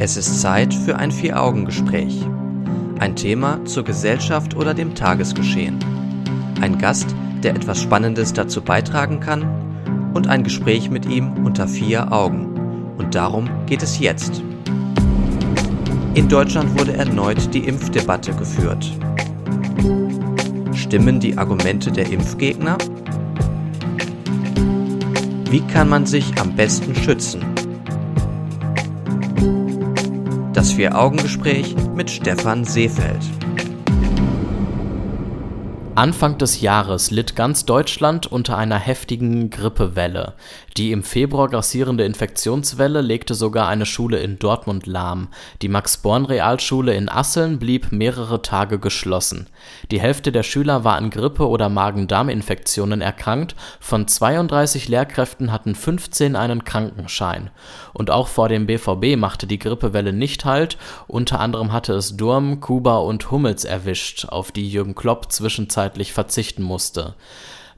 Es ist Zeit für ein Vier-Augen-Gespräch. Ein Thema zur Gesellschaft oder dem Tagesgeschehen. Ein Gast, der etwas Spannendes dazu beitragen kann und ein Gespräch mit ihm unter vier Augen. Und darum geht es jetzt. In Deutschland wurde erneut die Impfdebatte geführt. Stimmen die Argumente der Impfgegner? Wie kann man sich am besten schützen? Das Vier-Augen-Gespräch mit Stefan Seefeld. Anfang des Jahres litt ganz Deutschland unter einer heftigen Grippewelle. Die im Februar grassierende Infektionswelle legte sogar eine Schule in Dortmund lahm. Die Max-Born-Realschule in Asseln blieb mehrere Tage geschlossen. Die Hälfte der Schüler war an Grippe oder Magen-Darm-Infektionen erkrankt, von 32 Lehrkräften hatten 15 einen Krankenschein. Und auch vor dem BVB machte die Grippewelle nicht Halt, unter anderem hatte es Durm, Kuba und Hummels erwischt, auf die Jürgen Klopp zwischenzeitlich verzichten musste.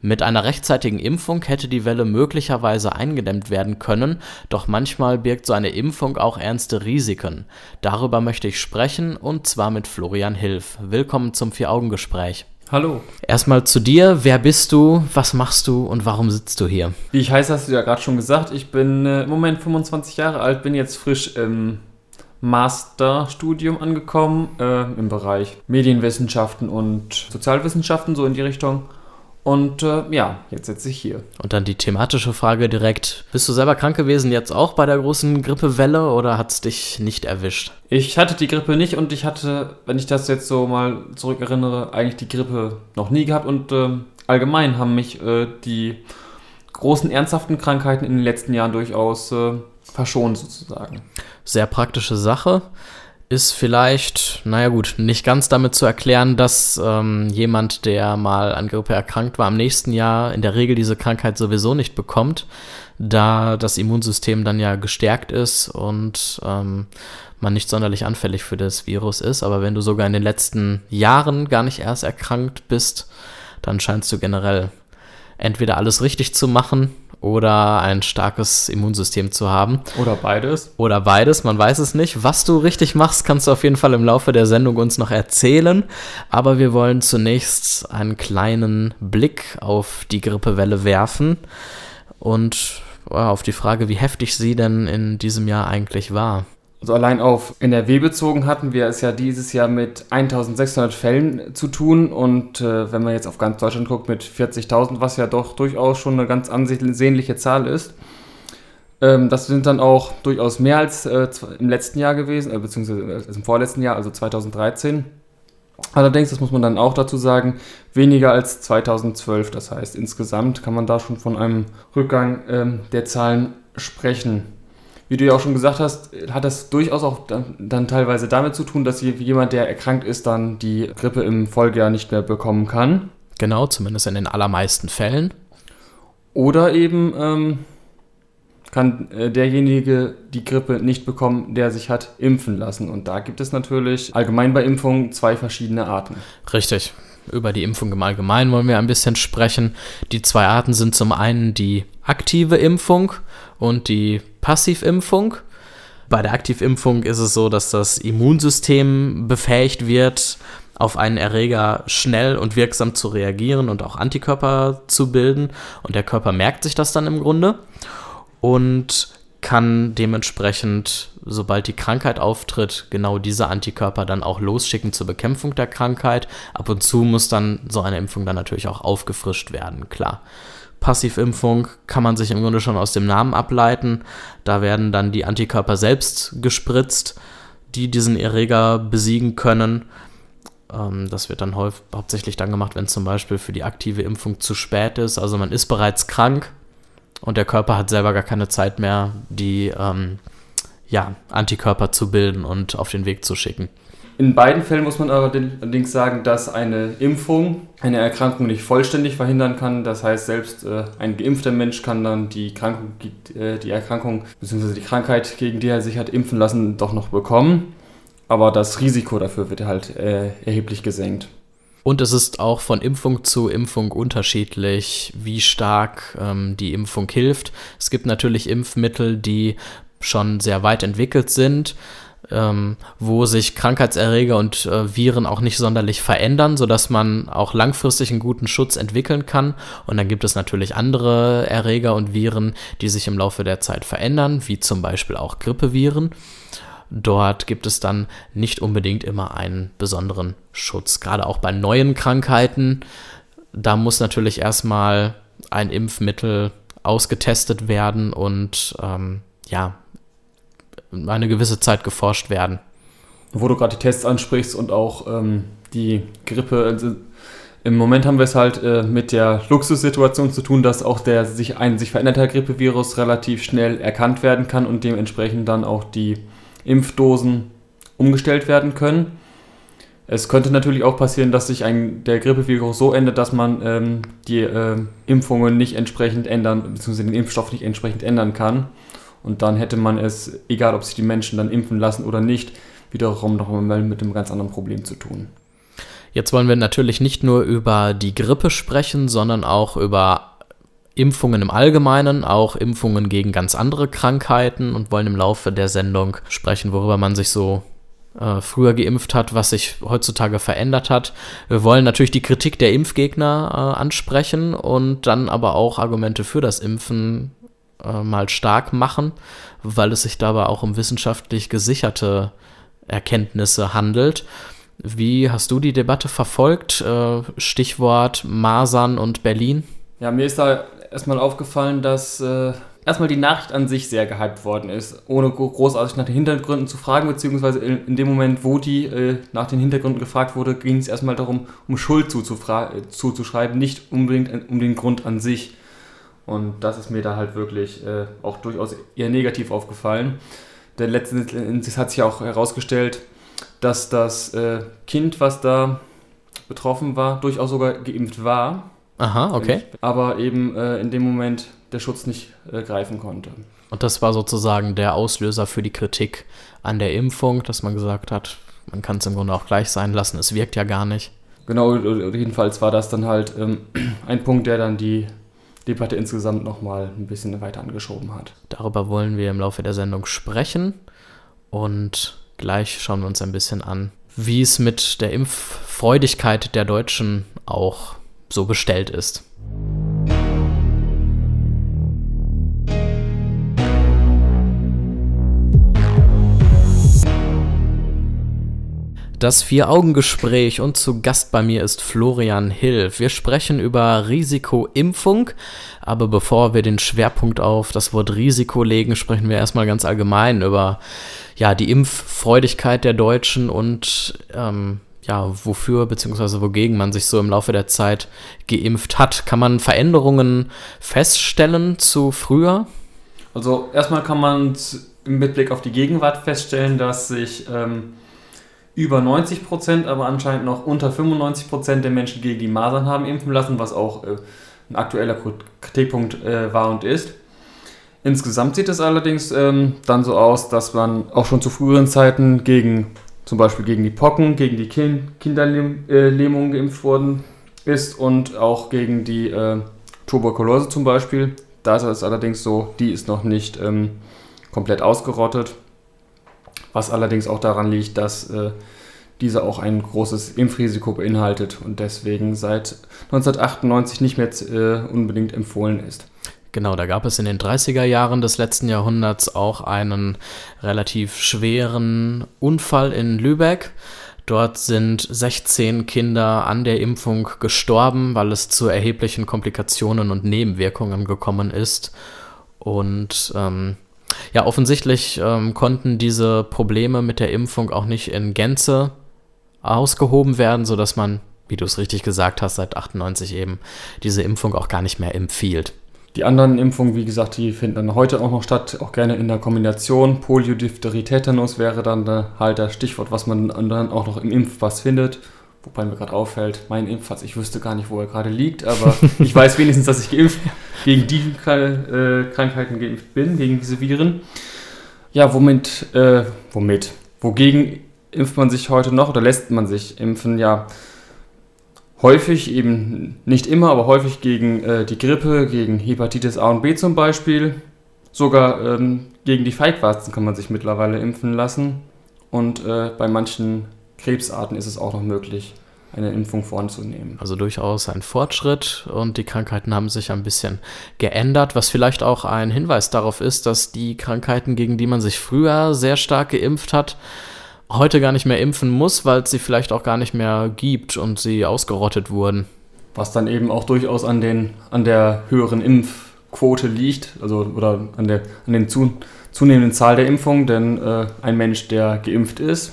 Mit einer rechtzeitigen Impfung hätte die Welle möglicherweise eingedämmt werden können, doch manchmal birgt so eine Impfung auch ernste Risiken. Darüber möchte ich sprechen und zwar mit Florian Hilf. Willkommen zum Vier-Augen-Gespräch. Hallo. Erstmal zu dir. Wer bist du? Was machst du und warum sitzt du hier? Wie ich heiße, hast du ja gerade schon gesagt. Ich bin äh, im Moment 25 Jahre alt, bin jetzt frisch im Masterstudium angekommen äh, im Bereich Medienwissenschaften und Sozialwissenschaften, so in die Richtung. Und äh, ja, jetzt sitze ich hier. Und dann die thematische Frage direkt. Bist du selber krank gewesen jetzt auch bei der großen Grippewelle oder hat es dich nicht erwischt? Ich hatte die Grippe nicht und ich hatte, wenn ich das jetzt so mal zurückerinnere, eigentlich die Grippe noch nie gehabt und äh, allgemein haben mich äh, die großen ernsthaften Krankheiten in den letzten Jahren durchaus äh, verschont sozusagen. Sehr praktische Sache ist vielleicht, naja gut, nicht ganz damit zu erklären, dass ähm, jemand, der mal an Grippe erkrankt war, am nächsten Jahr in der Regel diese Krankheit sowieso nicht bekommt, da das Immunsystem dann ja gestärkt ist und ähm, man nicht sonderlich anfällig für das Virus ist. Aber wenn du sogar in den letzten Jahren gar nicht erst erkrankt bist, dann scheinst du generell entweder alles richtig zu machen oder ein starkes Immunsystem zu haben. Oder beides. Oder beides, man weiß es nicht. Was du richtig machst, kannst du auf jeden Fall im Laufe der Sendung uns noch erzählen. Aber wir wollen zunächst einen kleinen Blick auf die Grippewelle werfen und auf die Frage, wie heftig sie denn in diesem Jahr eigentlich war. Also allein auf NRW bezogen hatten wir es ja dieses Jahr mit 1600 Fällen zu tun und äh, wenn man jetzt auf ganz Deutschland guckt mit 40.000, was ja doch durchaus schon eine ganz ansehnliche Zahl ist. Ähm, das sind dann auch durchaus mehr als äh, im letzten Jahr gewesen, äh, beziehungsweise im vorletzten Jahr, also 2013. Allerdings, das muss man dann auch dazu sagen, weniger als 2012. Das heißt, insgesamt kann man da schon von einem Rückgang ähm, der Zahlen sprechen wie du ja auch schon gesagt hast, hat das durchaus auch dann, dann, teilweise damit zu tun, dass jemand, der erkrankt ist, dann die Grippe im Folgejahr nicht mehr bekommen kann. Genau, zumindest in den allermeisten Fällen. Oder eben ähm, kann äh, derjenige die Grippe nicht bekommen, der sich hat impfen lassen. Und da gibt es natürlich allgemein bei Impfungen zwei verschiedene Arten. Richtig. Über die Impfung im Allgemeinen wollen wir ein bisschen sprechen. Die zwei Arten sind zum einen die aktive Impfung und die Passivimpfung. Bei der Aktivimpfung ist es so, dass das Immunsystem befähigt wird, auf einen Erreger schnell und wirksam zu reagieren und auch Antikörper zu bilden. Und der Körper merkt sich das dann im Grunde und kann dementsprechend, sobald die Krankheit auftritt, genau diese Antikörper dann auch losschicken zur Bekämpfung der Krankheit. Ab und zu muss dann so eine Impfung dann natürlich auch aufgefrischt werden, klar. Passivimpfung kann man sich im Grunde schon aus dem Namen ableiten. Da werden dann die Antikörper selbst gespritzt, die diesen Erreger besiegen können. Ähm, das wird dann hauptsächlich dann gemacht, wenn zum Beispiel für die aktive Impfung zu spät ist. Also man ist bereits krank und der Körper hat selber gar keine Zeit mehr, die ähm, ja, Antikörper zu bilden und auf den Weg zu schicken. In beiden Fällen muss man allerdings sagen, dass eine Impfung eine Erkrankung nicht vollständig verhindern kann. Das heißt, selbst äh, ein geimpfter Mensch kann dann die, Krankung, äh, die Erkrankung bzw. die Krankheit, gegen die er sich hat impfen lassen, doch noch bekommen. Aber das Risiko dafür wird halt äh, erheblich gesenkt. Und es ist auch von Impfung zu Impfung unterschiedlich, wie stark ähm, die Impfung hilft. Es gibt natürlich Impfmittel, die schon sehr weit entwickelt sind ähm, wo sich Krankheitserreger und äh, Viren auch nicht sonderlich verändern, sodass man auch langfristig einen guten Schutz entwickeln kann. Und dann gibt es natürlich andere Erreger und Viren, die sich im Laufe der Zeit verändern, wie zum Beispiel auch Grippeviren. Dort gibt es dann nicht unbedingt immer einen besonderen Schutz. Gerade auch bei neuen Krankheiten, da muss natürlich erstmal ein Impfmittel ausgetestet werden und ähm, ja, eine gewisse Zeit geforscht werden. Wo du gerade die Tests ansprichst und auch ähm, die Grippe, also im Moment haben wir es halt äh, mit der Luxussituation zu tun, dass auch der sich ein sich veränderter Grippevirus relativ schnell erkannt werden kann und dementsprechend dann auch die Impfdosen umgestellt werden können. Es könnte natürlich auch passieren, dass sich ein, der Grippevirus so ändert, dass man ähm, die äh, Impfungen nicht entsprechend ändern, beziehungsweise den Impfstoff nicht entsprechend ändern kann. Und dann hätte man es, egal ob sich die Menschen dann impfen lassen oder nicht, wiederum noch mal mit einem ganz anderen Problem zu tun. Jetzt wollen wir natürlich nicht nur über die Grippe sprechen, sondern auch über Impfungen im Allgemeinen, auch Impfungen gegen ganz andere Krankheiten und wollen im Laufe der Sendung sprechen, worüber man sich so äh, früher geimpft hat, was sich heutzutage verändert hat. Wir wollen natürlich die Kritik der Impfgegner äh, ansprechen und dann aber auch Argumente für das Impfen äh, mal stark machen, weil es sich dabei auch um wissenschaftlich gesicherte Erkenntnisse handelt. Wie hast du die Debatte verfolgt? Äh, Stichwort Masern und Berlin? Ja, mir ist da erstmal aufgefallen, dass äh, erstmal die Nachricht an sich sehr gehypt worden ist, ohne großartig nach den Hintergründen zu fragen, beziehungsweise in, in dem Moment, wo die äh, nach den Hintergründen gefragt wurde, ging es erstmal darum, um Schuld zuzuschreiben, nicht unbedingt um den Grund an sich. Und das ist mir da halt wirklich äh, auch durchaus eher negativ aufgefallen. Denn letztendlich hat sich auch herausgestellt, dass das äh, Kind, was da betroffen war, durchaus sogar geimpft war. Aha, okay. Aber eben äh, in dem Moment der Schutz nicht äh, greifen konnte. Und das war sozusagen der Auslöser für die Kritik an der Impfung, dass man gesagt hat, man kann es im Grunde auch gleich sein lassen, es wirkt ja gar nicht. Genau, jedenfalls war das dann halt ähm, ein Punkt, der dann die Debatte insgesamt nochmal ein bisschen weiter angeschoben hat. Darüber wollen wir im Laufe der Sendung sprechen und gleich schauen wir uns ein bisschen an, wie es mit der Impffreudigkeit der Deutschen auch so bestellt ist. Das Vier-Augen-Gespräch und zu Gast bei mir ist Florian Hill. Wir sprechen über Risikoimpfung, aber bevor wir den Schwerpunkt auf das Wort Risiko legen, sprechen wir erstmal ganz allgemein über ja, die Impffreudigkeit der Deutschen und ähm, ja, wofür bzw. wogegen man sich so im Laufe der Zeit geimpft hat. Kann man Veränderungen feststellen zu früher? Also erstmal kann man mit Blick auf die Gegenwart feststellen, dass sich ähm, über 90 Prozent, aber anscheinend noch unter 95 Prozent der Menschen gegen die Masern haben impfen lassen, was auch äh, ein aktueller Kritikpunkt äh, war und ist. Insgesamt sieht es allerdings ähm, dann so aus, dass man auch schon zu früheren Zeiten gegen zum Beispiel gegen die Pocken, gegen die kind Kinderlähmung geimpft worden ist und auch gegen die äh, Tuberkulose zum Beispiel. Da ist es allerdings so, die ist noch nicht ähm, komplett ausgerottet was allerdings auch daran liegt, dass äh, diese auch ein großes Impfrisiko beinhaltet und deswegen seit 1998 nicht mehr äh, unbedingt empfohlen ist. Genau, da gab es in den 30er Jahren des letzten Jahrhunderts auch einen relativ schweren Unfall in Lübeck. Dort sind 16 Kinder an der Impfung gestorben, weil es zu erheblichen Komplikationen und Nebenwirkungen gekommen ist. Und ähm, ja, offensichtlich ähm, konnten diese Probleme mit der Impfung auch nicht in Gänze ausgehoben werden, sodass man, wie du es richtig gesagt hast, seit 98 eben diese Impfung auch gar nicht mehr empfiehlt. Die anderen Impfungen, wie gesagt, die finden dann heute auch noch statt, auch gerne in der Kombination. Polio, Diphtherie, Tetanus wäre dann halt das Stichwort, was man dann auch noch im Impfpass findet. Wobei mir gerade auffällt, mein Impfpass, ich wüsste gar nicht, wo er gerade liegt, aber ich weiß wenigstens, dass ich geimpft, gegen die äh, Krankheiten geimpft bin, gegen diese Viren. Ja, womit, äh, womit, wogegen impft man sich heute noch oder lässt man sich impfen? Ja, häufig eben, nicht immer, aber häufig gegen äh, die Grippe, gegen Hepatitis A und B zum Beispiel. Sogar ähm, gegen die Feigwarzen kann man sich mittlerweile impfen lassen. Und äh, bei manchen Krebsarten ist es auch noch möglich, eine Impfung vorzunehmen. Also durchaus ein Fortschritt und die Krankheiten haben sich ein bisschen geändert, was vielleicht auch ein Hinweis darauf ist, dass die Krankheiten, gegen die man sich früher sehr stark geimpft hat, heute gar nicht mehr impfen muss, weil es sie vielleicht auch gar nicht mehr gibt und sie ausgerottet wurden. Was dann eben auch durchaus an, den, an der höheren Impfquote liegt, also oder an der an den zu, zunehmenden Zahl der Impfungen, denn äh, ein Mensch, der geimpft ist,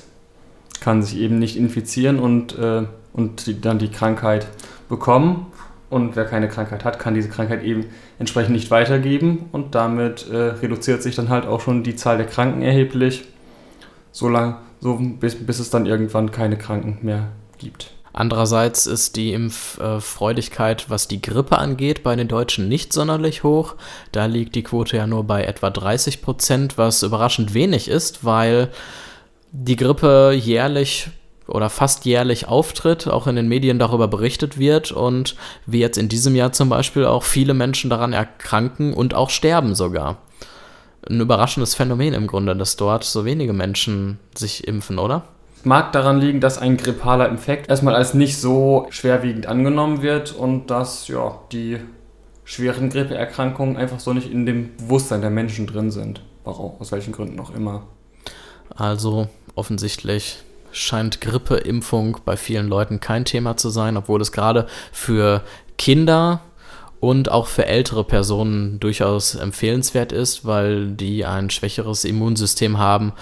kann sich eben nicht infizieren und, äh, und die, dann die Krankheit bekommen. Und wer keine Krankheit hat, kann diese Krankheit eben entsprechend nicht weitergeben. Und damit äh, reduziert sich dann halt auch schon die Zahl der Kranken erheblich, so lang, so bis, bis es dann irgendwann keine Kranken mehr gibt. Andererseits ist die Impffreudigkeit, was die Grippe angeht, bei den Deutschen nicht sonderlich hoch. Da liegt die Quote ja nur bei etwa 30 Prozent, was überraschend wenig ist, weil die Grippe jährlich oder fast jährlich auftritt, auch in den Medien darüber berichtet wird und wie jetzt in diesem Jahr zum Beispiel auch viele Menschen daran erkranken und auch sterben sogar. Ein überraschendes Phänomen im Grunde, dass dort so wenige Menschen sich impfen, oder? mag daran liegen, dass ein grippaler Infekt erstmal als nicht so schwerwiegend angenommen wird und dass ja, die schweren Grippeerkrankungen einfach so nicht in dem Bewusstsein der Menschen drin sind. Warum, aus welchen Gründen auch immer. Also offensichtlich scheint Grippeimpfung bei vielen Leuten kein Thema zu sein, obwohl es gerade für Kinder und auch für ältere Personen durchaus empfehlenswert ist, weil die ein schwächeres Immunsystem haben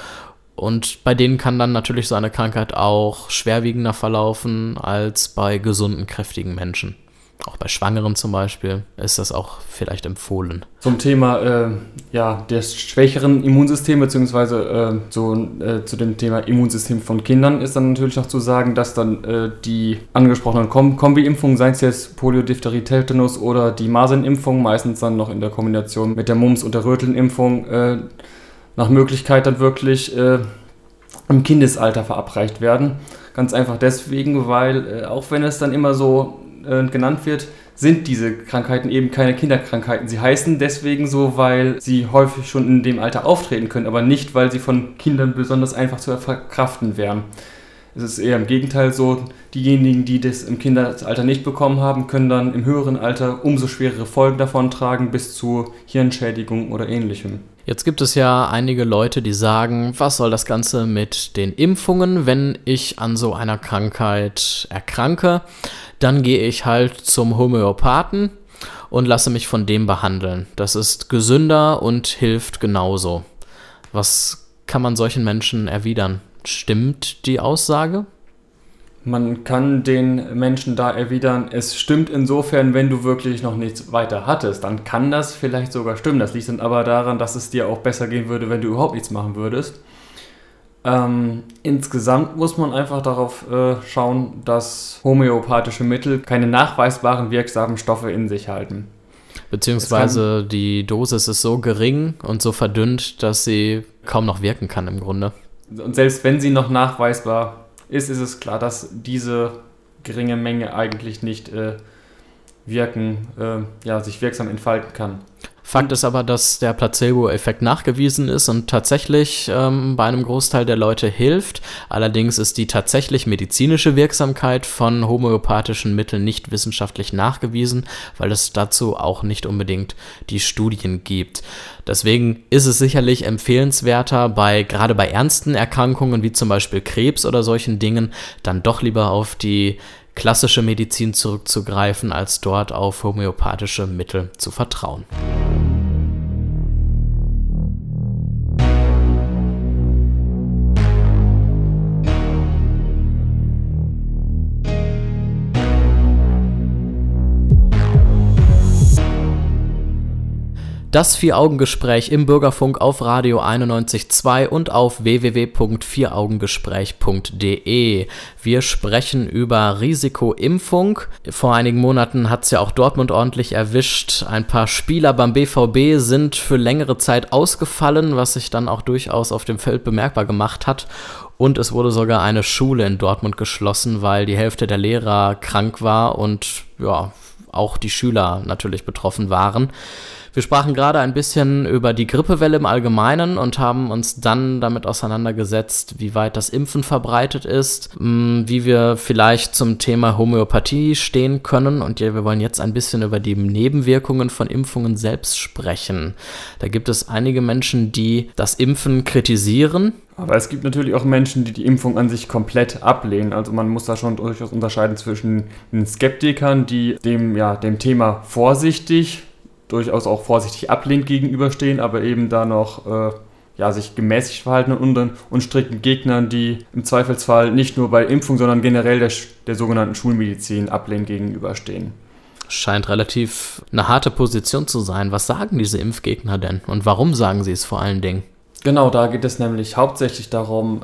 und bei denen kann dann natürlich so eine Krankheit auch schwerwiegender verlaufen als bei gesunden, kräftigen Menschen. Auch bei Schwangeren zum Beispiel ist das auch vielleicht empfohlen. Zum Thema äh, ja, des schwächeren Immunsystems, beziehungsweise äh, so, äh, zu dem Thema Immunsystem von Kindern ist dann natürlich noch zu sagen, dass dann äh, die angesprochenen Kom Kombi-Impfungen, seien es jetzt Polio, Diphtherie, Tetanus oder die Masernimpfung, meistens dann noch in der Kombination mit der Mumps- und der Rötelnimpfung, äh, nach Möglichkeit dann wirklich äh, im Kindesalter verabreicht werden. Ganz einfach deswegen, weil auch wenn es dann immer so äh, genannt wird, sind diese Krankheiten eben keine Kinderkrankheiten. Sie heißen deswegen so, weil sie häufig schon in dem Alter auftreten können, aber nicht, weil sie von Kindern besonders einfach zu verkraften wären. Es ist eher im Gegenteil so, diejenigen, die das im Kindesalter nicht bekommen haben, können dann im höheren Alter umso schwerere Folgen davon tragen, bis zu Hirnschädigung oder ähnlichem. Jetzt gibt es ja einige Leute, die sagen, was soll das Ganze mit den Impfungen, wenn ich an so einer Krankheit erkranke, dann gehe ich halt zum Homöopathen und lasse mich von dem behandeln. Das ist gesünder und hilft genauso. Was kann man solchen Menschen erwidern? Stimmt die Aussage? Man kann den Menschen da erwidern, es stimmt insofern, wenn du wirklich noch nichts weiter hattest, dann kann das vielleicht sogar stimmen. Das liegt dann aber daran, dass es dir auch besser gehen würde, wenn du überhaupt nichts machen würdest. Ähm, insgesamt muss man einfach darauf äh, schauen, dass homöopathische Mittel keine nachweisbaren wirksamen Stoffe in sich halten. Beziehungsweise die Dosis ist so gering und so verdünnt, dass sie kaum noch wirken kann im Grunde. Und selbst wenn sie noch nachweisbar ist, ist es klar, dass diese geringe Menge eigentlich nicht äh, wirken, äh, ja, sich wirksam entfalten kann. Fakt ist aber, dass der Placebo-Effekt nachgewiesen ist und tatsächlich ähm, bei einem Großteil der Leute hilft. Allerdings ist die tatsächlich medizinische Wirksamkeit von homöopathischen Mitteln nicht wissenschaftlich nachgewiesen, weil es dazu auch nicht unbedingt die Studien gibt. Deswegen ist es sicherlich empfehlenswerter, bei gerade bei ernsten Erkrankungen wie zum Beispiel Krebs oder solchen Dingen dann doch lieber auf die klassische Medizin zurückzugreifen, als dort auf homöopathische Mittel zu vertrauen. Das Vier-Augen-Gespräch im Bürgerfunk auf Radio 91.2 und auf www.vieraugengespräch.de. Wir sprechen über Risikoimpfung. Vor einigen Monaten hat es ja auch Dortmund ordentlich erwischt. Ein paar Spieler beim BVB sind für längere Zeit ausgefallen, was sich dann auch durchaus auf dem Feld bemerkbar gemacht hat. Und es wurde sogar eine Schule in Dortmund geschlossen, weil die Hälfte der Lehrer krank war und ja, auch die Schüler natürlich betroffen waren. Wir sprachen gerade ein bisschen über die Grippewelle im Allgemeinen und haben uns dann damit auseinandergesetzt, wie weit das Impfen verbreitet ist, mm, wie wir vielleicht zum Thema Homöopathie stehen können. Und wir wollen jetzt ein bisschen über die Nebenwirkungen von Impfungen selbst sprechen. Da gibt es einige Menschen, die das Impfen kritisieren. Aber es gibt natürlich auch Menschen, die die Impfung an sich komplett ablehnen. Also man muss da schon durchaus unterscheiden zwischen den Skeptikern, die dem, ja, dem Thema vorsichtig durchaus auch vorsichtig ablehnend gegenüberstehen, aber eben da noch äh, ja, sich gemäßigt verhalten und, und strikten Gegnern, die im Zweifelsfall nicht nur bei Impfung, sondern generell der, der sogenannten Schulmedizin ablehnend gegenüberstehen. Scheint relativ eine harte Position zu sein. Was sagen diese Impfgegner denn und warum sagen sie es vor allen Dingen? Genau, da geht es nämlich hauptsächlich darum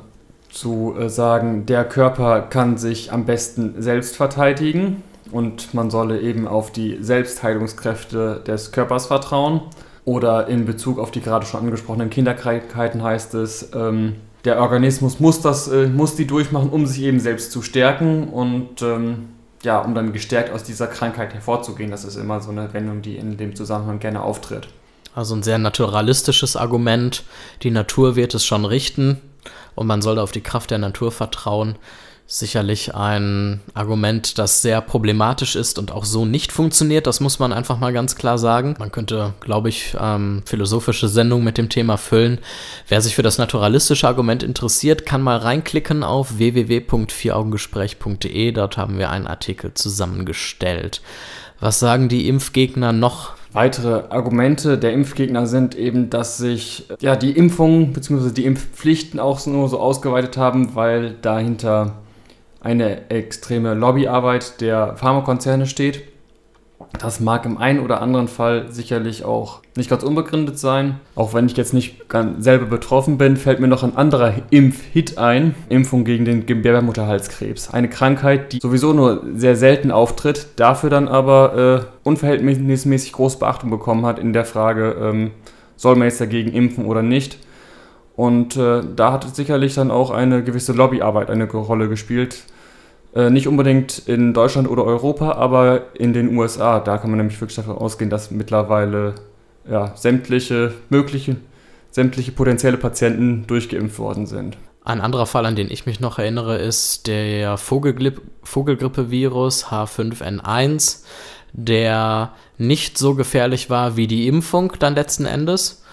zu äh, sagen, der Körper kann sich am besten selbst verteidigen und man solle eben auf die Selbstheilungskräfte des Körpers vertrauen. Oder in Bezug auf die gerade schon angesprochenen Kinderkrankheiten heißt es, ähm, der Organismus muss, das, äh, muss die durchmachen, um sich eben selbst zu stärken und ähm, ja, um dann gestärkt aus dieser Krankheit hervorzugehen. Das ist immer so eine Wendung, die in dem Zusammenhang gerne auftritt. Also ein sehr naturalistisches Argument. Die Natur wird es schon richten und man soll auf die Kraft der Natur vertrauen sicherlich ein Argument, das sehr problematisch ist und auch so nicht funktioniert. Das muss man einfach mal ganz klar sagen. Man könnte, glaube ich, ähm, philosophische Sendungen mit dem Thema füllen. Wer sich für das naturalistische Argument interessiert, kann mal reinklicken auf www.vieraugengespräch.de. Dort haben wir einen Artikel zusammengestellt. Was sagen die Impfgegner noch Weitere Argumente der Impfgegner sind eben, dass sich ja, die Impfungen bzw. die Impfpflichten auch nur so ausgeweitet haben, weil dahinter eine extreme Lobbyarbeit der Pharmakonzerne steht. Das mag im einen oder anderen Fall sicherlich auch nicht ganz unbegründet sein. Auch wenn ich jetzt nicht ganz selber betroffen bin, fällt mir noch ein anderer Impfhit ein. Impfung gegen den Gebärmutterhalskrebs. Eine Krankheit, die sowieso nur sehr selten auftritt, dafür dann aber äh, unverhältnismäßig große Beachtung bekommen hat in der Frage, ähm, soll man jetzt dagegen impfen oder nicht. Und äh, da hat sicherlich dann auch eine gewisse Lobbyarbeit eine Rolle gespielt. Äh, nicht unbedingt in Deutschland oder Europa, aber in den USA. Da kann man nämlich wirklich davon ausgehen, dass mittlerweile ja, sämtliche mögliche, sämtliche potenzielle Patienten durchgeimpft worden sind. Ein anderer Fall, an den ich mich noch erinnere, ist der Vogelgrippe-Virus H5N1, der nicht so gefährlich war wie die Impfung dann letzten Endes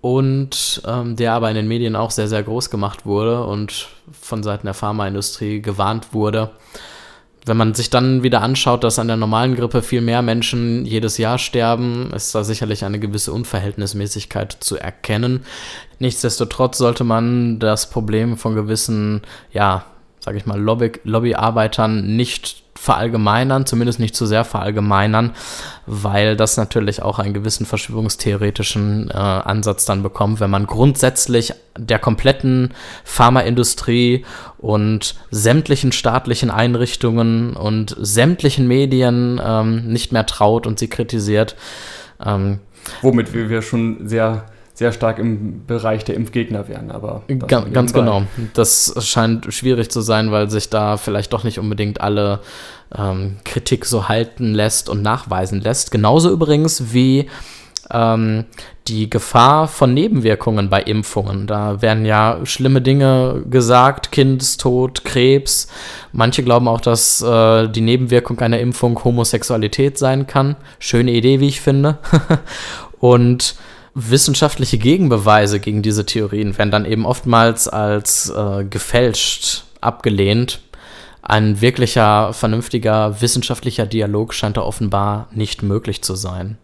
und ähm, der aber in den Medien auch sehr, sehr groß gemacht wurde und von Seiten der Pharmaindustrie gewarnt wurde. Wenn man sich dann wieder anschaut, dass an der normalen Grippe viel mehr Menschen jedes Jahr sterben, ist da sicherlich eine gewisse Unverhältnismäßigkeit zu erkennen. Nichtsdestotrotz sollte man das Problem von gewissen, ja, sag ich mal, Lobby Lobbyarbeitern nicht verallgemeinern, zumindest nicht zu sehr verallgemeinern, weil das natürlich auch einen gewissen verschwörungstheoretischen äh, Ansatz dann bekommt, wenn man grundsätzlich der kompletten Pharmaindustrie und sämtlichen staatlichen Einrichtungen und sämtlichen Medien ähm, nicht mehr traut und sie kritisiert. Ähm, Womit wir schon sehr sehr stark im Bereich der Impfgegner wären. Aber ganz, ganz genau. Das scheint schwierig zu sein, weil sich da vielleicht doch nicht unbedingt alle ähm, Kritik so halten lässt und nachweisen lässt. Genauso übrigens wie ähm, die Gefahr von Nebenwirkungen bei Impfungen. Da werden ja schlimme Dinge gesagt, Kindstod, Krebs. Manche glauben auch, dass äh, die Nebenwirkung einer Impfung Homosexualität sein kann. Schöne Idee, wie ich finde. und wissenschaftliche Gegenbeweise gegen diese Theorien werden dann eben oftmals als äh, gefälscht abgelehnt. Ein wirklicher, vernünftiger wissenschaftlicher Dialog scheint da offenbar nicht möglich zu sein.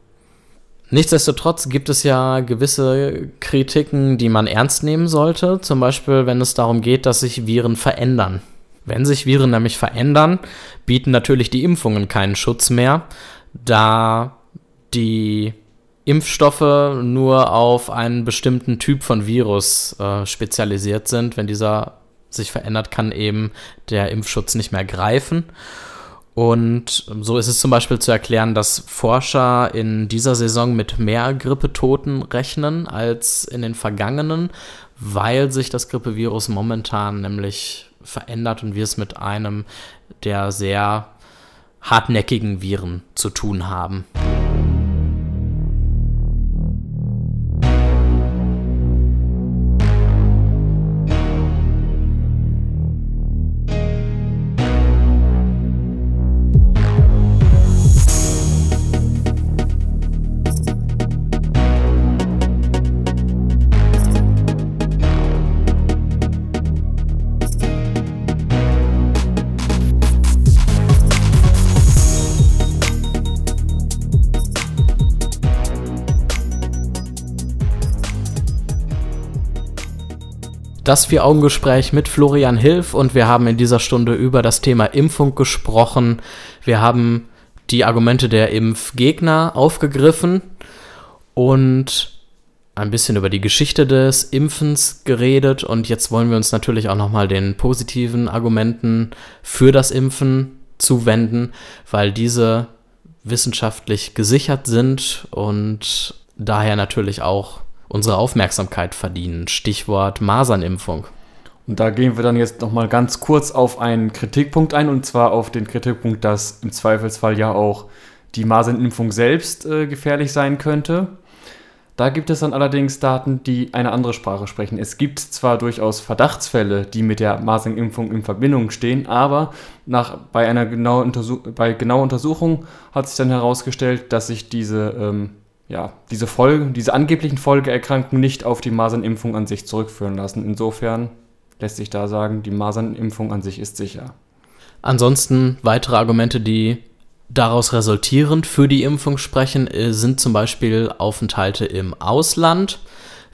Nichtsdestotrotz gibt es ja gewisse Kritiken, die man ernst nehmen sollte, zum Beispiel wenn es darum geht, dass sich Viren verändern. Wenn sich Viren nämlich verändern, bieten natürlich die Impfungen keinen Schutz mehr, da die Impfstoffe nur auf einen bestimmten Typ von Virus äh, spezialisiert sind. Wenn dieser sich verändert, kann eben der Impfschutz nicht mehr greifen. Und so ist es zum Beispiel zu erklären, dass Forscher in dieser Saison mit mehr Grippetoten rechnen als in den vergangenen, weil sich das Grippevirus momentan nämlich verändert und wir es mit einem der sehr hartnäckigen Viren zu tun haben. Das Vier-Augen-Gespräch mit Florian Hilf und wir haben in dieser Stunde über das Thema Impfung gesprochen. Wir haben die Argumente der Impfgegner aufgegriffen und ein bisschen über die Geschichte des Impfens geredet und jetzt wollen wir uns natürlich auch nochmal den positiven Argumenten für das Impfen zuwenden, weil diese wissenschaftlich gesichert sind und daher natürlich auch unsere Aufmerksamkeit verdienen. Stichwort Masernimpfung. Und da gehen wir dann jetzt nochmal ganz kurz auf einen Kritikpunkt ein, und zwar auf den Kritikpunkt, dass im Zweifelsfall ja auch die Masernimpfung selbst äh, gefährlich sein könnte. Da gibt es dann allerdings Daten, die eine andere Sprache sprechen. Es gibt zwar durchaus Verdachtsfälle, die mit der Masernimpfung in Verbindung stehen, aber nach, bei einer genauen Untersuch bei genauer Untersuchung hat sich dann herausgestellt, dass sich diese, ähm, ja, diese, Folge, diese angeblichen Folgeerkrankungen nicht auf die Masernimpfung an sich zurückführen lassen. Insofern lässt sich da sagen, die Masernimpfung an sich ist sicher. Ansonsten weitere Argumente, die daraus resultierend für die Impfung sprechen, äh, sind zum Beispiel Aufenthalte im Ausland,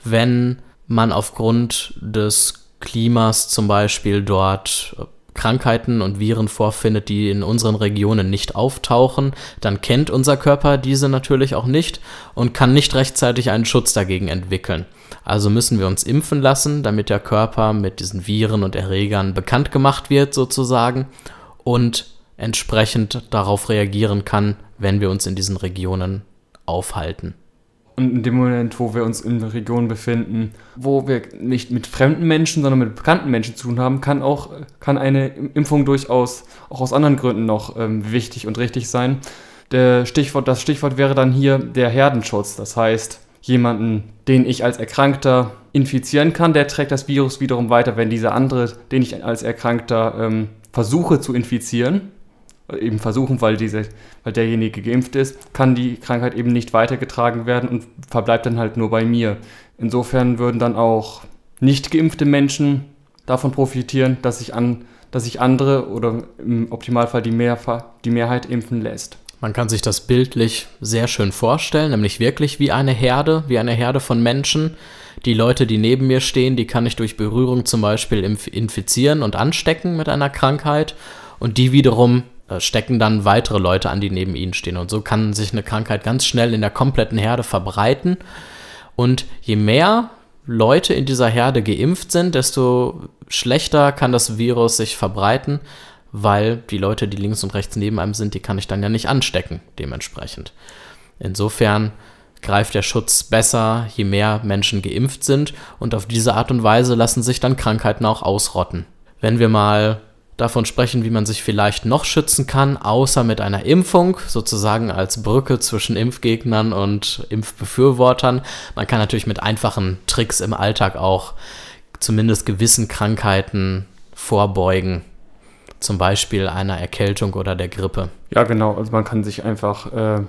wenn man aufgrund des Klimas zum Beispiel dort Krankheiten und Viren vorfindet, die in unseren Regionen nicht auftauchen, dann kennt unser Körper diese natürlich auch nicht und kann nicht rechtzeitig einen Schutz dagegen entwickeln. Also müssen wir uns impfen lassen, damit der Körper mit diesen Viren und Erregern bekannt gemacht wird sozusagen und entsprechend darauf reagieren kann, wenn wir uns in diesen Regionen aufhalten. Und in dem Moment, wo wir uns in Regionen befinden, wo wir nicht mit fremden Menschen, sondern mit bekannten Menschen zu tun haben, kann auch kann eine Impfung durchaus auch aus anderen Gründen noch ähm, wichtig und richtig sein. Der Stichwort, das Stichwort wäre dann hier der Herdenschutz. Das heißt, jemanden, den ich als Erkrankter infizieren kann, der trägt das Virus wiederum weiter, wenn dieser andere, den ich als Erkrankter ähm, versuche zu infizieren, eben versuchen, weil, diese, weil derjenige geimpft ist, kann die Krankheit eben nicht weitergetragen werden und verbleibt dann halt nur bei mir. Insofern würden dann auch nicht geimpfte Menschen davon profitieren, dass sich, an, dass sich andere oder im Optimalfall die, Mehr, die Mehrheit impfen lässt. Man kann sich das bildlich sehr schön vorstellen, nämlich wirklich wie eine Herde, wie eine Herde von Menschen. Die Leute, die neben mir stehen, die kann ich durch Berührung zum Beispiel infizieren und anstecken mit einer Krankheit. Und die wiederum stecken dann weitere Leute an, die neben ihnen stehen. Und so kann sich eine Krankheit ganz schnell in der kompletten Herde verbreiten. Und je mehr Leute in dieser Herde geimpft sind, desto schlechter kann das Virus sich verbreiten, weil die Leute, die links und rechts neben einem sind, die kann ich dann ja nicht anstecken, dementsprechend. Insofern greift der Schutz besser, je mehr Menschen geimpft sind und auf diese Art und Weise lassen sich dann Krankheiten auch ausrotten. Wenn wir mal davon sprechen, wie man sich vielleicht noch schützen kann, außer mit einer Impfung, sozusagen als Brücke zwischen Impfgegnern und Impfbefürwortern. Man kann natürlich mit einfachen Tricks im Alltag auch zumindest gewissen Krankheiten vorbeugen. Zum Beispiel einer Erkältung oder der Grippe. Ja, genau. Also man kann sich einfach äh,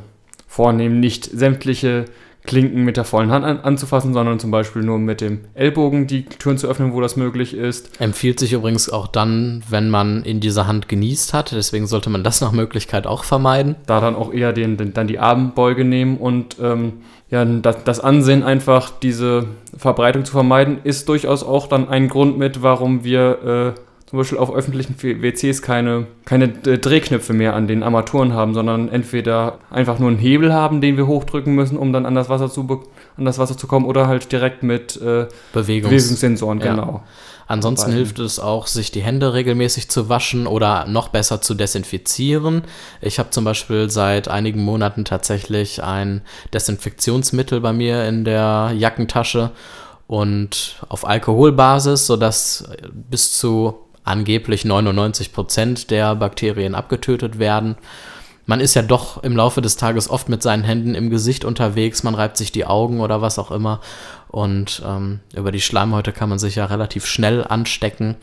vornehmen, nicht sämtliche Klinken mit der vollen Hand an, anzufassen, sondern zum Beispiel nur mit dem Ellbogen die Türen zu öffnen, wo das möglich ist. Empfiehlt sich übrigens auch dann, wenn man in dieser Hand genießt hat. Deswegen sollte man das nach Möglichkeit auch vermeiden. Da dann auch eher den, den dann die Armbeuge nehmen und ähm, ja, das, das Ansehen einfach diese Verbreitung zu vermeiden, ist durchaus auch dann ein Grund mit, warum wir äh, zum Beispiel auf öffentlichen WCs keine, keine äh, Drehknöpfe mehr an den Armaturen haben, sondern entweder einfach nur einen Hebel haben, den wir hochdrücken müssen, um dann an das Wasser zu, an das Wasser zu kommen, oder halt direkt mit äh, Bewegungs Bewegungssensoren, ja. genau. Ansonsten Beiden. hilft es auch, sich die Hände regelmäßig zu waschen oder noch besser zu desinfizieren. Ich habe zum Beispiel seit einigen Monaten tatsächlich ein Desinfektionsmittel bei mir in der Jackentasche und auf Alkoholbasis, sodass bis zu angeblich 99 Prozent der Bakterien abgetötet werden. Man ist ja doch im Laufe des Tages oft mit seinen Händen im Gesicht unterwegs, man reibt sich die Augen oder was auch immer. Und ähm, über die Schleimhäute kann man sich ja relativ schnell anstecken.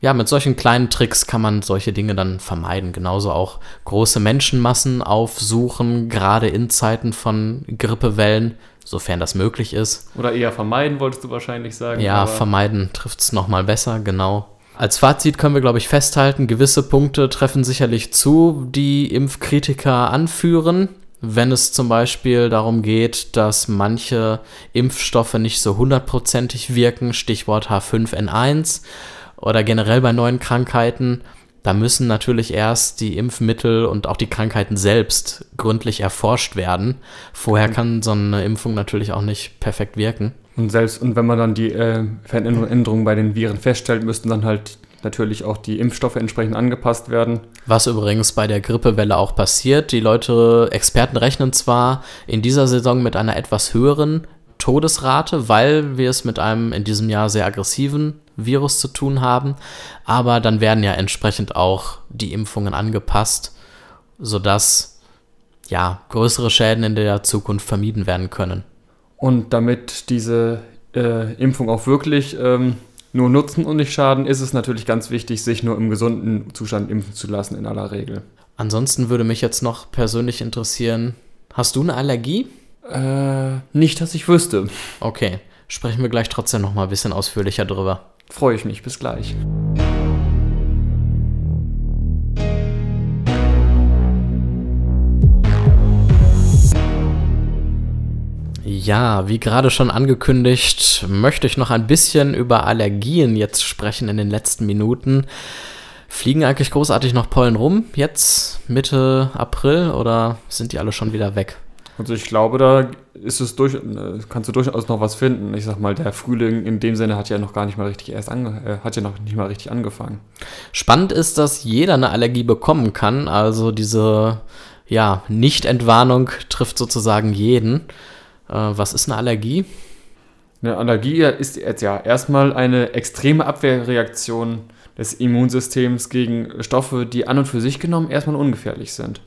Ja, mit solchen kleinen Tricks kann man solche Dinge dann vermeiden. Genauso auch große Menschenmassen aufsuchen, gerade in Zeiten von Grippewellen, sofern das möglich ist. Oder eher vermeiden, wolltest du wahrscheinlich sagen. Ja, vermeiden trifft es nochmal besser, genau. Als Fazit können wir, glaube ich, festhalten, gewisse Punkte treffen sicherlich zu, die Impfkritiker anführen. wenn es zum Beispiel darum geht, dass manche Impfstoffe nicht so hundertprozentig wirken, Stichwort H5N1 oder generell bei neuen Krankheiten, da müssen natürlich erst die Impfmittel und auch die Krankheiten selbst gründlich erforscht werden. Vorher kann so eine Impfung natürlich auch nicht perfekt wirken. Und selbst und wenn man dann die äh, Veränderungen bei den Viren feststellt, müssten dann halt natürlich auch die Impfstoffe entsprechend angepasst werden. Was übrigens bei der Grippewelle auch passiert. Die Leute, Experten rechnen zwar in dieser Saison mit einer etwas höheren Todesrate, weil wir es mit einem in diesem Jahr sehr aggressiven Virus zu tun haben, aber dann werden ja entsprechend auch die Impfungen angepasst, sodass ja größere Schäden in der Zukunft vermieden werden können. Und damit diese äh, Impfung auch wirklich ähm, nur nutzen und nicht schaden, ist es natürlich ganz wichtig, sich nur im gesunden Zustand impfen zu lassen in aller Regel. Ansonsten würde mich jetzt noch persönlich interessieren, hast du eine Allergie? Äh, nicht, dass ich wüsste. Okay, sprechen wir gleich trotzdem noch mal ein bisschen ausführlicher drüber. Freue ich mich, bis gleich. Ja, wie gerade schon angekündigt, möchte ich noch ein bisschen über Allergien jetzt sprechen in den letzten Minuten. Fliegen eigentlich großartig noch Pollen rum, jetzt Mitte April, oder sind die alle schon wieder weg? Also ich glaube, da ist es durch, kannst du durchaus noch was finden. Ich sag mal, der Frühling in dem Sinne hat ja noch gar nicht mal richtig erst ange, äh, hat ja noch nicht mal richtig angefangen. Spannend ist, dass jeder eine Allergie bekommen kann. Also diese ja, Nicht-Entwarnung trifft sozusagen jeden. Äh, was ist eine Allergie? Eine Allergie ist ja erstmal eine extreme Abwehrreaktion des Immunsystems gegen Stoffe, die an und für sich genommen erstmal ungefährlich sind.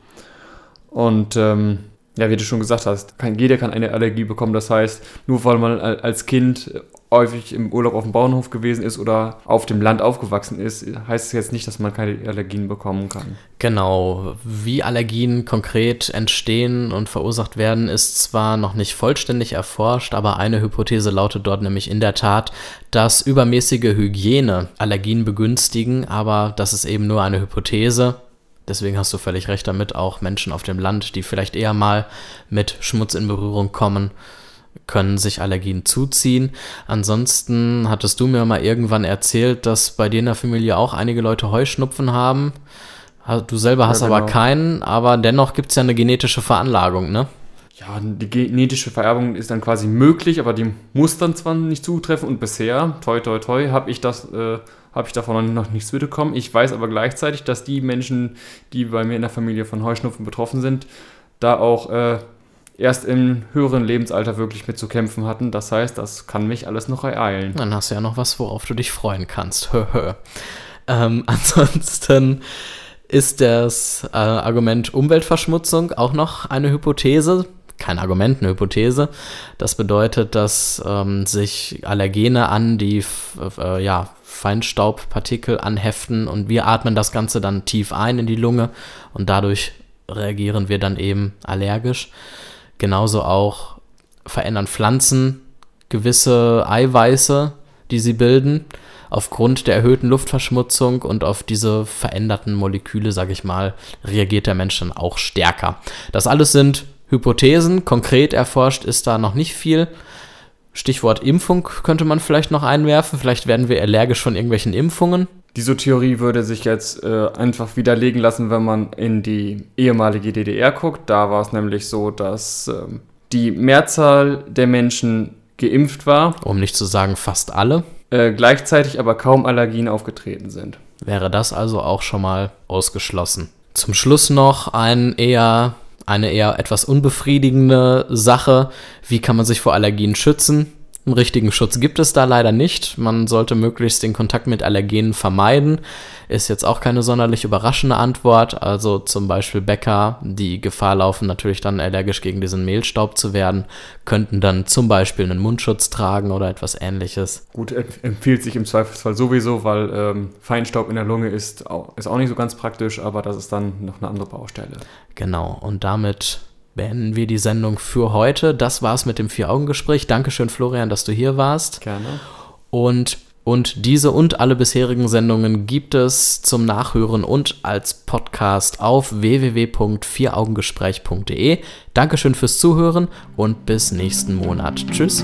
Und ähm, ja, wie du schon gesagt hast, kann, jeder kann eine Allergie bekommen. Das heißt, nur weil man als Kind häufig im Urlaub auf dem Bauernhof gewesen ist oder auf dem Land aufgewachsen ist, heißt es jetzt nicht, dass man keine Allergien bekommen kann. Genau. Wie Allergien konkret entstehen und verursacht werden, ist zwar noch nicht vollständig erforscht, aber eine Hypothese lautet dort nämlich in der Tat, dass übermäßige Hygiene Allergien begünstigen, aber das ist eben nur eine Hypothese. Deswegen hast du völlig recht damit, auch Menschen auf dem Land, die vielleicht eher mal mit Schmutz in Berührung kommen, können sich Allergien zuziehen. Ansonsten hattest du mir mal irgendwann erzählt, dass bei dir in der Familie auch einige Leute Heuschnupfen haben. Du selber hast ja, genau. aber keinen, aber dennoch gibt es ja eine genetische Veranlagung, ne? Ja, die genetische Vererbung ist dann quasi möglich, aber die muss dann zwar nicht zutreffen und bisher, toi toi toi, habe ich das, äh, habe ich davon noch nichts mitbekommen. Ich weiß aber gleichzeitig, dass die Menschen, die bei mir in der Familie von Heuschnupfen betroffen sind, da auch äh, erst im höheren Lebensalter wirklich mit zu kämpfen hatten. Das heißt, das kann mich alles noch ereilen. Dann hast du ja noch was, worauf du dich freuen kannst. ähm, ansonsten ist das äh, Argument Umweltverschmutzung auch noch eine Hypothese. Kein Argument, eine Hypothese. Das bedeutet, dass ähm, sich Allergene an die äh, ja, Feinstaubpartikel anheften und wir atmen das Ganze dann tief ein in die Lunge und dadurch reagieren wir dann eben allergisch. Genauso auch verändern Pflanzen gewisse Eiweiße, die sie bilden, aufgrund der erhöhten Luftverschmutzung und auf diese veränderten Moleküle, sage ich mal, reagiert der Mensch dann auch stärker. Das alles sind Hypothesen, konkret erforscht ist da noch nicht viel. Stichwort Impfung könnte man vielleicht noch einwerfen. Vielleicht werden wir allergisch von irgendwelchen Impfungen. Diese Theorie würde sich jetzt äh, einfach widerlegen lassen, wenn man in die ehemalige DDR guckt. Da war es nämlich so, dass äh, die Mehrzahl der Menschen geimpft war. Um nicht zu sagen fast alle. Äh, gleichzeitig aber kaum Allergien aufgetreten sind. Wäre das also auch schon mal ausgeschlossen. Zum Schluss noch ein eher, eine eher etwas unbefriedigende Sache. Wie kann man sich vor Allergien schützen? Einen richtigen Schutz gibt es da leider nicht. Man sollte möglichst den Kontakt mit Allergenen vermeiden. Ist jetzt auch keine sonderlich überraschende Antwort. Also zum Beispiel Bäcker, die Gefahr laufen, natürlich dann allergisch gegen diesen Mehlstaub zu werden, könnten dann zum Beispiel einen Mundschutz tragen oder etwas ähnliches. Gut, empfiehlt sich im Zweifelsfall sowieso, weil ähm, Feinstaub in der Lunge ist auch, ist auch nicht so ganz praktisch, aber das ist dann noch eine andere Baustelle. Genau, und damit beenden wir die Sendung für heute. Das war's mit dem Vier-Augen-Gespräch. Dankeschön, Florian, dass du hier warst. Gerne. Und Und diese und alle bisherigen Sendungen gibt es zum Nachhören und als Podcast auf www.vieraugengespräch.de. Dankeschön fürs Zuhören und bis nächsten Monat. Tschüss.